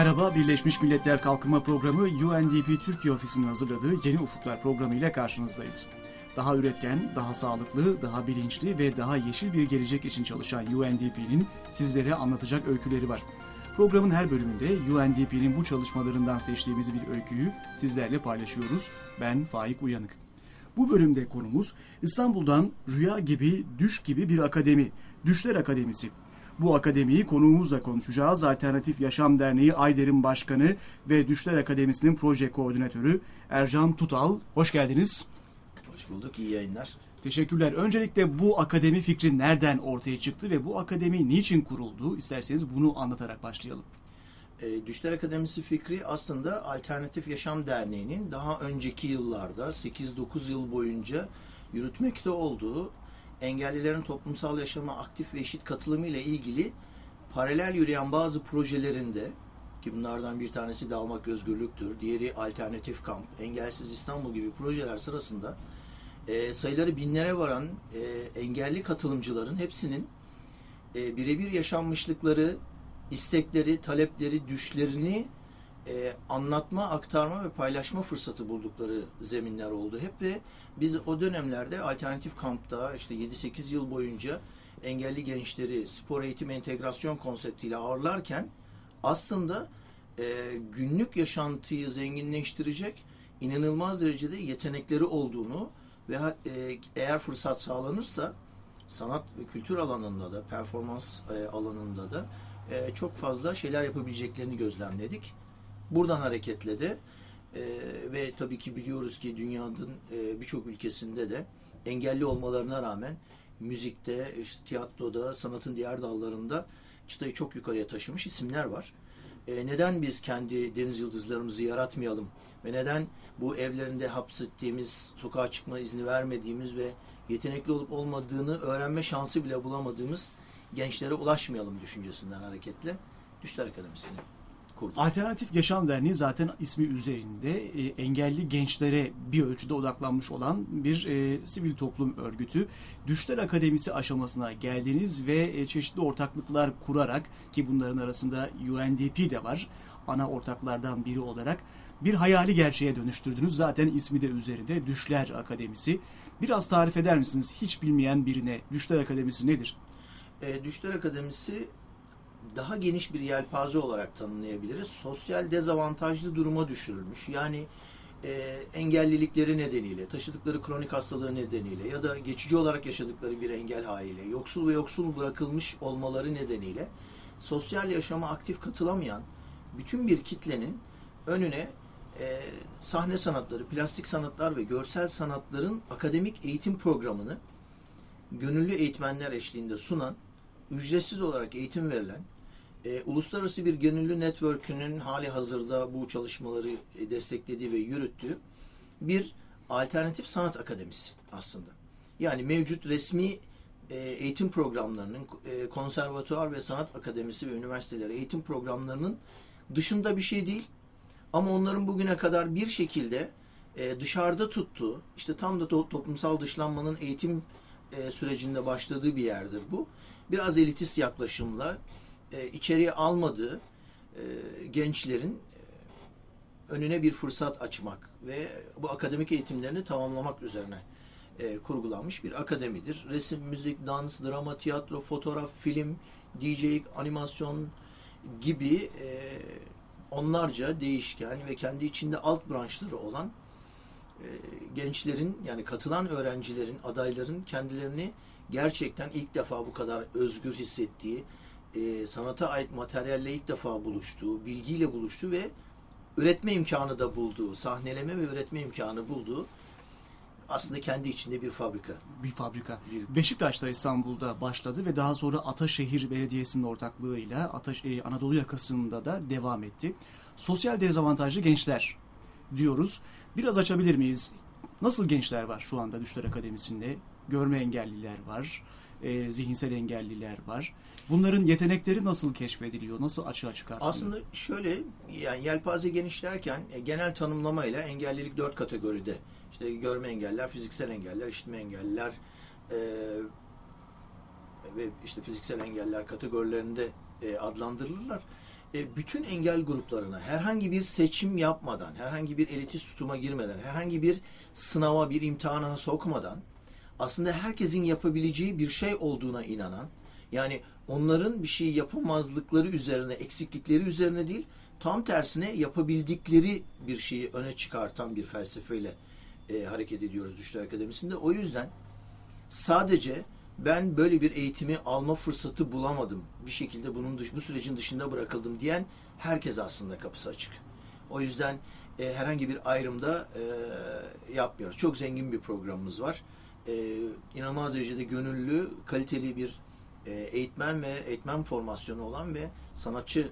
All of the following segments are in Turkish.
Merhaba, Birleşmiş Milletler Kalkınma Programı UNDP Türkiye Ofisi'nin hazırladığı Yeni Ufuklar programı ile karşınızdayız. Daha üretken, daha sağlıklı, daha bilinçli ve daha yeşil bir gelecek için çalışan UNDP'nin sizlere anlatacak öyküleri var. Programın her bölümünde UNDP'nin bu çalışmalarından seçtiğimiz bir öyküyü sizlerle paylaşıyoruz. Ben Faik Uyanık. Bu bölümde konumuz İstanbul'dan rüya gibi, düş gibi bir akademi, Düşler Akademisi. Bu akademiyi konuğumuzla konuşacağız. Alternatif Yaşam Derneği Ayder'in Başkanı ve Düşler Akademisi'nin proje koordinatörü Ercan Tutal. Hoş geldiniz. Hoş bulduk, iyi yayınlar. Teşekkürler. Öncelikle bu akademi fikri nereden ortaya çıktı ve bu akademi niçin kuruldu? İsterseniz bunu anlatarak başlayalım. E, Düşler Akademisi fikri aslında Alternatif Yaşam Derneği'nin daha önceki yıllarda 8-9 yıl boyunca yürütmekte olduğu engellilerin toplumsal yaşama aktif ve eşit katılımı ile ilgili paralel yürüyen bazı projelerinde ki bunlardan bir tanesi Dalmak Özgürlüktür, diğeri Alternatif Kamp, Engelsiz İstanbul gibi projeler sırasında e, sayıları binlere varan e, engelli katılımcıların hepsinin e, birebir yaşanmışlıkları, istekleri, talepleri, düşlerini e, anlatma, aktarma ve paylaşma fırsatı buldukları zeminler oldu hep ve biz o dönemlerde alternatif kampta işte 7-8 yıl boyunca engelli gençleri spor eğitim entegrasyon konseptiyle ağırlarken aslında e, günlük yaşantıyı zenginleştirecek inanılmaz derecede yetenekleri olduğunu ve e, eğer fırsat sağlanırsa sanat ve kültür alanında da performans e, alanında da e, çok fazla şeyler yapabileceklerini gözlemledik. Buradan hareketle e, ve tabii ki biliyoruz ki dünyanın e, birçok ülkesinde de engelli olmalarına rağmen müzikte, işte, tiyatroda, sanatın diğer dallarında çıtayı çok yukarıya taşımış isimler var. E, neden biz kendi deniz yıldızlarımızı yaratmayalım ve neden bu evlerinde hapsettiğimiz, sokağa çıkma izni vermediğimiz ve yetenekli olup olmadığını öğrenme şansı bile bulamadığımız gençlere ulaşmayalım düşüncesinden hareketle Düşler Akademisi'ni kurduk. Alternatif Yaşam Derneği zaten ismi üzerinde e, engelli gençlere bir ölçüde odaklanmış olan bir e, sivil toplum örgütü. Düşler Akademisi aşamasına geldiniz ve e, çeşitli ortaklıklar kurarak ki bunların arasında UNDP de var ana ortaklardan biri olarak bir hayali gerçeğe dönüştürdünüz. Zaten ismi de üzerinde Düşler Akademisi. Biraz tarif eder misiniz hiç bilmeyen birine Düşler Akademisi nedir? E, Düşler Akademisi daha geniş bir yelpaze olarak tanımlayabiliriz. Sosyal dezavantajlı duruma düşürülmüş. Yani e, engellilikleri nedeniyle, taşıdıkları kronik hastalığı nedeniyle ya da geçici olarak yaşadıkları bir engel haliyle, yoksul ve yoksul bırakılmış olmaları nedeniyle sosyal yaşama aktif katılamayan bütün bir kitlenin önüne e, sahne sanatları, plastik sanatlar ve görsel sanatların akademik eğitim programını gönüllü eğitmenler eşliğinde sunan, ücretsiz olarak eğitim verilen, e, uluslararası bir gönüllü network'ünün hali hazırda bu çalışmaları e, desteklediği ve yürüttüğü bir alternatif sanat akademisi aslında. Yani mevcut resmi e, eğitim programlarının, e, konservatuar ve sanat akademisi ve üniversiteleri eğitim programlarının dışında bir şey değil. Ama onların bugüne kadar bir şekilde dışarıda tuttuğu, işte tam da to toplumsal dışlanmanın eğitim sürecinde başladığı bir yerdir bu. Biraz elitist yaklaşımla e, içeriye almadığı e, gençlerin e, önüne bir fırsat açmak ve bu akademik eğitimlerini tamamlamak üzerine e, kurgulanmış bir akademidir. Resim, müzik, dans, drama, tiyatro, fotoğraf, film, DJ, animasyon gibi e, onlarca değişken ve kendi içinde alt branşları olan e, gençlerin yani katılan öğrencilerin, adayların kendilerini gerçekten ilk defa bu kadar özgür hissettiği, e, sanata ait materyalle ilk defa buluştuğu, bilgiyle buluştuğu ve üretme imkanı da bulduğu, sahneleme ve üretme imkanı bulduğu aslında kendi içinde bir fabrika. Bir fabrika. Bir... Beşiktaş'ta İstanbul'da başladı ve daha sonra Ataşehir Belediyesi'nin ortaklığıyla Ataş e, Anadolu yakasında da devam etti. Sosyal dezavantajlı gençler diyoruz. Biraz açabilir miyiz? Nasıl gençler var şu anda Düşler Akademisi'nde? Görme engelliler var, e, zihinsel engelliler var. Bunların yetenekleri nasıl keşfediliyor, nasıl açığa çıkartılıyor? Aslında şöyle, yani yelpaze genişlerken e, genel tanımlamayla engellilik dört kategoride. İşte görme engeller, fiziksel engeller, işitme engeller e, ve işte fiziksel engeller kategorilerinde e, adlandırılırlar. e, bütün engel gruplarına herhangi bir seçim yapmadan, herhangi bir elitist tutuma girmeden, herhangi bir sınava, bir imtihana sokmadan aslında herkesin yapabileceği bir şey olduğuna inanan, yani onların bir şey yapamazlıkları üzerine, eksiklikleri üzerine değil, tam tersine yapabildikleri bir şeyi öne çıkartan bir felsefeyle e, hareket ediyoruz Düşler Akademisi'nde. O yüzden sadece ben böyle bir eğitimi alma fırsatı bulamadım. Bir şekilde bunun dış, bu sürecin dışında bırakıldım diyen herkes aslında kapısı açık. O yüzden e, herhangi bir ayrımda e, yapmıyoruz. Çok zengin bir programımız var. E, inanılmaz derecede gönüllü, kaliteli bir e, eğitmen ve eğitmen formasyonu olan ve sanatçı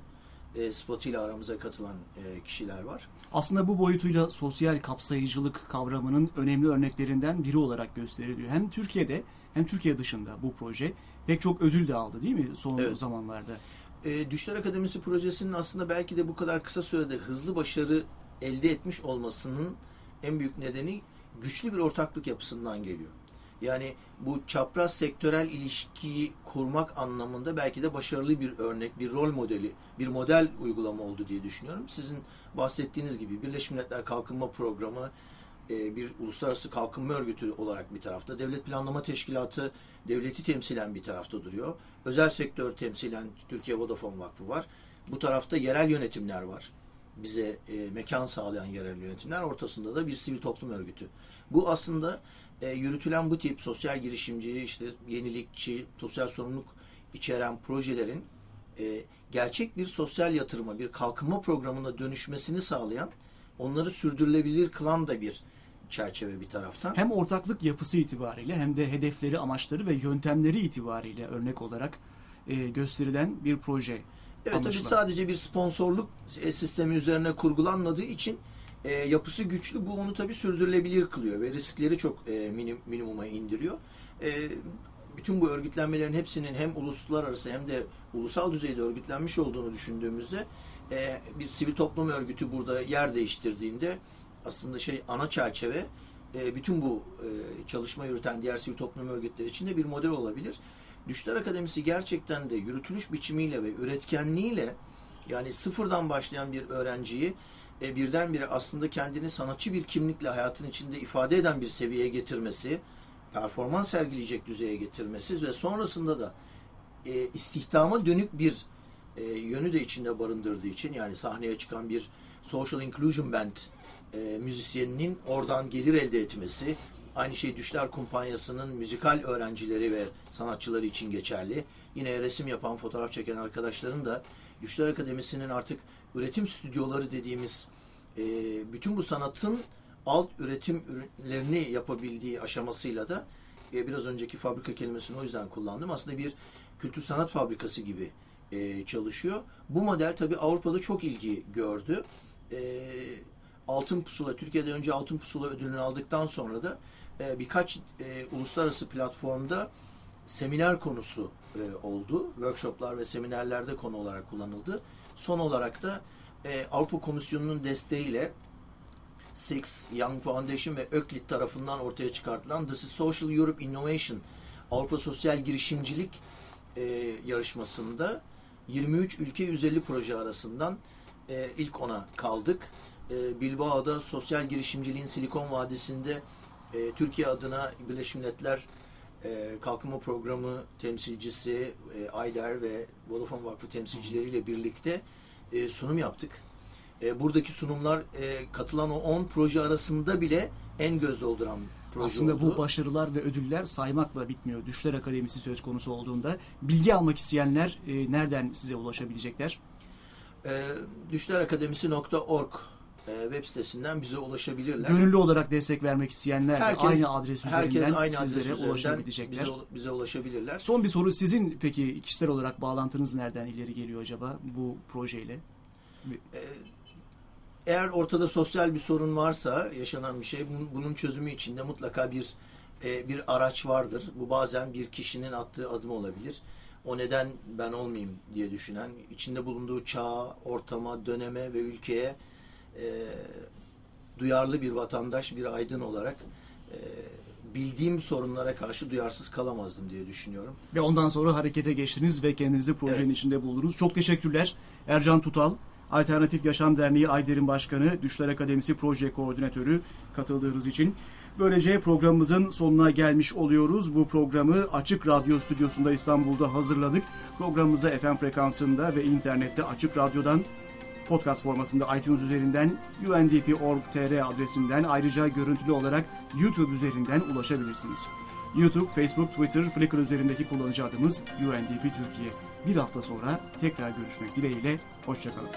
e, spotuyla aramıza katılan e, kişiler var. Aslında bu boyutuyla sosyal kapsayıcılık kavramının önemli örneklerinden biri olarak gösteriliyor. Hem Türkiye'de hem Türkiye dışında bu proje pek çok ödül de aldı değil mi son Evet. zamanlarda? E, Düşler Akademisi projesinin aslında belki de bu kadar kısa sürede hızlı başarı elde etmiş olmasının en büyük nedeni güçlü bir ortaklık yapısından geliyor. Yani bu çapraz sektörel ilişkiyi kurmak anlamında belki de başarılı bir örnek, bir rol modeli, bir model uygulama oldu diye düşünüyorum. Sizin bahsettiğiniz gibi Birleşmiş Milletler Kalkınma Programı e, bir uluslararası kalkınma örgütü olarak bir tarafta, Devlet Planlama Teşkilatı devleti temsilen bir tarafta duruyor. Özel sektör temsilen Türkiye Vodafone Vakfı var. Bu tarafta yerel yönetimler var. Bize e, mekan sağlayan yerel yönetimler. Ortasında da bir sivil toplum örgütü. Bu aslında e, yürütülen bu tip sosyal girişimci, işte yenilikçi, sosyal sorumluluk içeren projelerin e, gerçek bir sosyal yatırıma, bir kalkınma programına dönüşmesini sağlayan, onları sürdürülebilir kılan da bir çerçeve bir taraftan. Hem ortaklık yapısı itibariyle hem de hedefleri, amaçları ve yöntemleri itibariyle örnek olarak e, gösterilen bir proje. Evet tabii sadece bir sponsorluk e, sistemi üzerine kurgulanmadığı için e, yapısı güçlü. Bu onu tabii sürdürülebilir kılıyor ve riskleri çok e, minim, minimuma indiriyor. E, bütün bu örgütlenmelerin hepsinin hem uluslararası hem de ulusal düzeyde örgütlenmiş olduğunu düşündüğümüzde e, bir sivil toplum örgütü burada yer değiştirdiğinde aslında şey ana çerçeve e, bütün bu e, çalışma yürüten diğer sivil toplum örgütleri için de bir model olabilir. Düşler Akademisi gerçekten de yürütülüş biçimiyle ve üretkenliğiyle yani sıfırdan başlayan bir öğrenciyi e, birdenbire aslında kendini sanatçı bir kimlikle hayatın içinde ifade eden bir seviyeye getirmesi, performans sergileyecek düzeye getirmesi ve sonrasında da e, istihdama dönük bir e, yönü de içinde barındırdığı için yani sahneye çıkan bir social inclusion band e, müzisyeninin oradan gelir elde etmesi, aynı şey Düşler Kumpanyası'nın müzikal öğrencileri ve sanatçıları için geçerli. Yine resim yapan, fotoğraf çeken arkadaşların da Düşler Akademisi'nin artık üretim stüdyoları dediğimiz e, bütün bu sanatın alt üretim ürünlerini yapabildiği aşamasıyla da e, biraz önceki fabrika kelimesini o yüzden kullandım. Aslında bir kültür sanat fabrikası gibi e, çalışıyor. Bu model tabii Avrupa'da çok ilgi gördü. E, Altın Pusula, Türkiye'de önce Altın Pusula ödülünü aldıktan sonra da e, birkaç e, uluslararası platformda seminer konusu e, oldu. Workshoplar ve seminerlerde konu olarak kullanıldı. Son olarak da e, Avrupa Komisyonu'nun desteğiyle Six, Young Foundation ve Öklit tarafından ortaya çıkartılan is Social Europe Innovation Avrupa Sosyal Girişimcilik e, yarışmasında 23 ülke 150 proje arasından e, ilk ona kaldık. E, Bilbao'da sosyal girişimciliğin Silikon Vadisi'nde e, Türkiye adına Birleşmiş Milletler e, Kalkınma Programı temsilcisi e, Ayder ve Vodafone Vakfı temsilcileriyle birlikte e, sunum yaptık. E, buradaki sunumlar e, katılan o 10 proje arasında bile en göz dolduran proje Aslında oldu. bu başarılar ve ödüller saymakla bitmiyor. Düşler Akademisi söz konusu olduğunda bilgi almak isteyenler e, nereden size ulaşabilecekler? E, düşlerakademisi.org web sitesinden bize ulaşabilirler. Gönüllü olarak destek vermek isteyenler Herkes- aynı adres üzerinden aynı adres sizlere üzerinden ulaşabilecekler. bize, bize ulaşabilirler. Son bir soru sizin peki kişisel olarak bağlantınız nereden ileri geliyor acaba bu projeyle? E, eğer ortada sosyal bir sorun varsa yaşanan bir şey bunun, bunun çözümü için de mutlaka bir e, bir araç vardır. Bu bazen bir kişinin attığı adım olabilir. O neden ben olmayayım diye düşünen, içinde bulunduğu çağa, ortama, döneme ve ülkeye e, duyarlı bir vatandaş, bir aydın olarak e, bildiğim sorunlara karşı duyarsız kalamazdım diye düşünüyorum. Ve ondan sonra harekete geçtiniz ve kendinizi projenin Evet. içinde buldunuz. Çok teşekkürler. Ercan Tutal, Alternatif Yaşam Derneği Ayder'in Başkanı, Düşler Akademisi Proje Koordinatörü katıldığınız için. Böylece programımızın sonuna gelmiş oluyoruz. Bu programı Açık Radyo Stüdyosu'nda İstanbul'da hazırladık. Programımıza FM frekansında ve internette Açık Radyo'dan podcast formatında iTunes üzerinden undp.org.tr adresinden ayrıca görüntülü olarak YouTube üzerinden ulaşabilirsiniz. YouTube, Facebook, Twitter, Flickr üzerindeki kullanıcı adımız UNDP Türkiye. Bir hafta sonra tekrar görüşmek dileğiyle, hoşçakalın.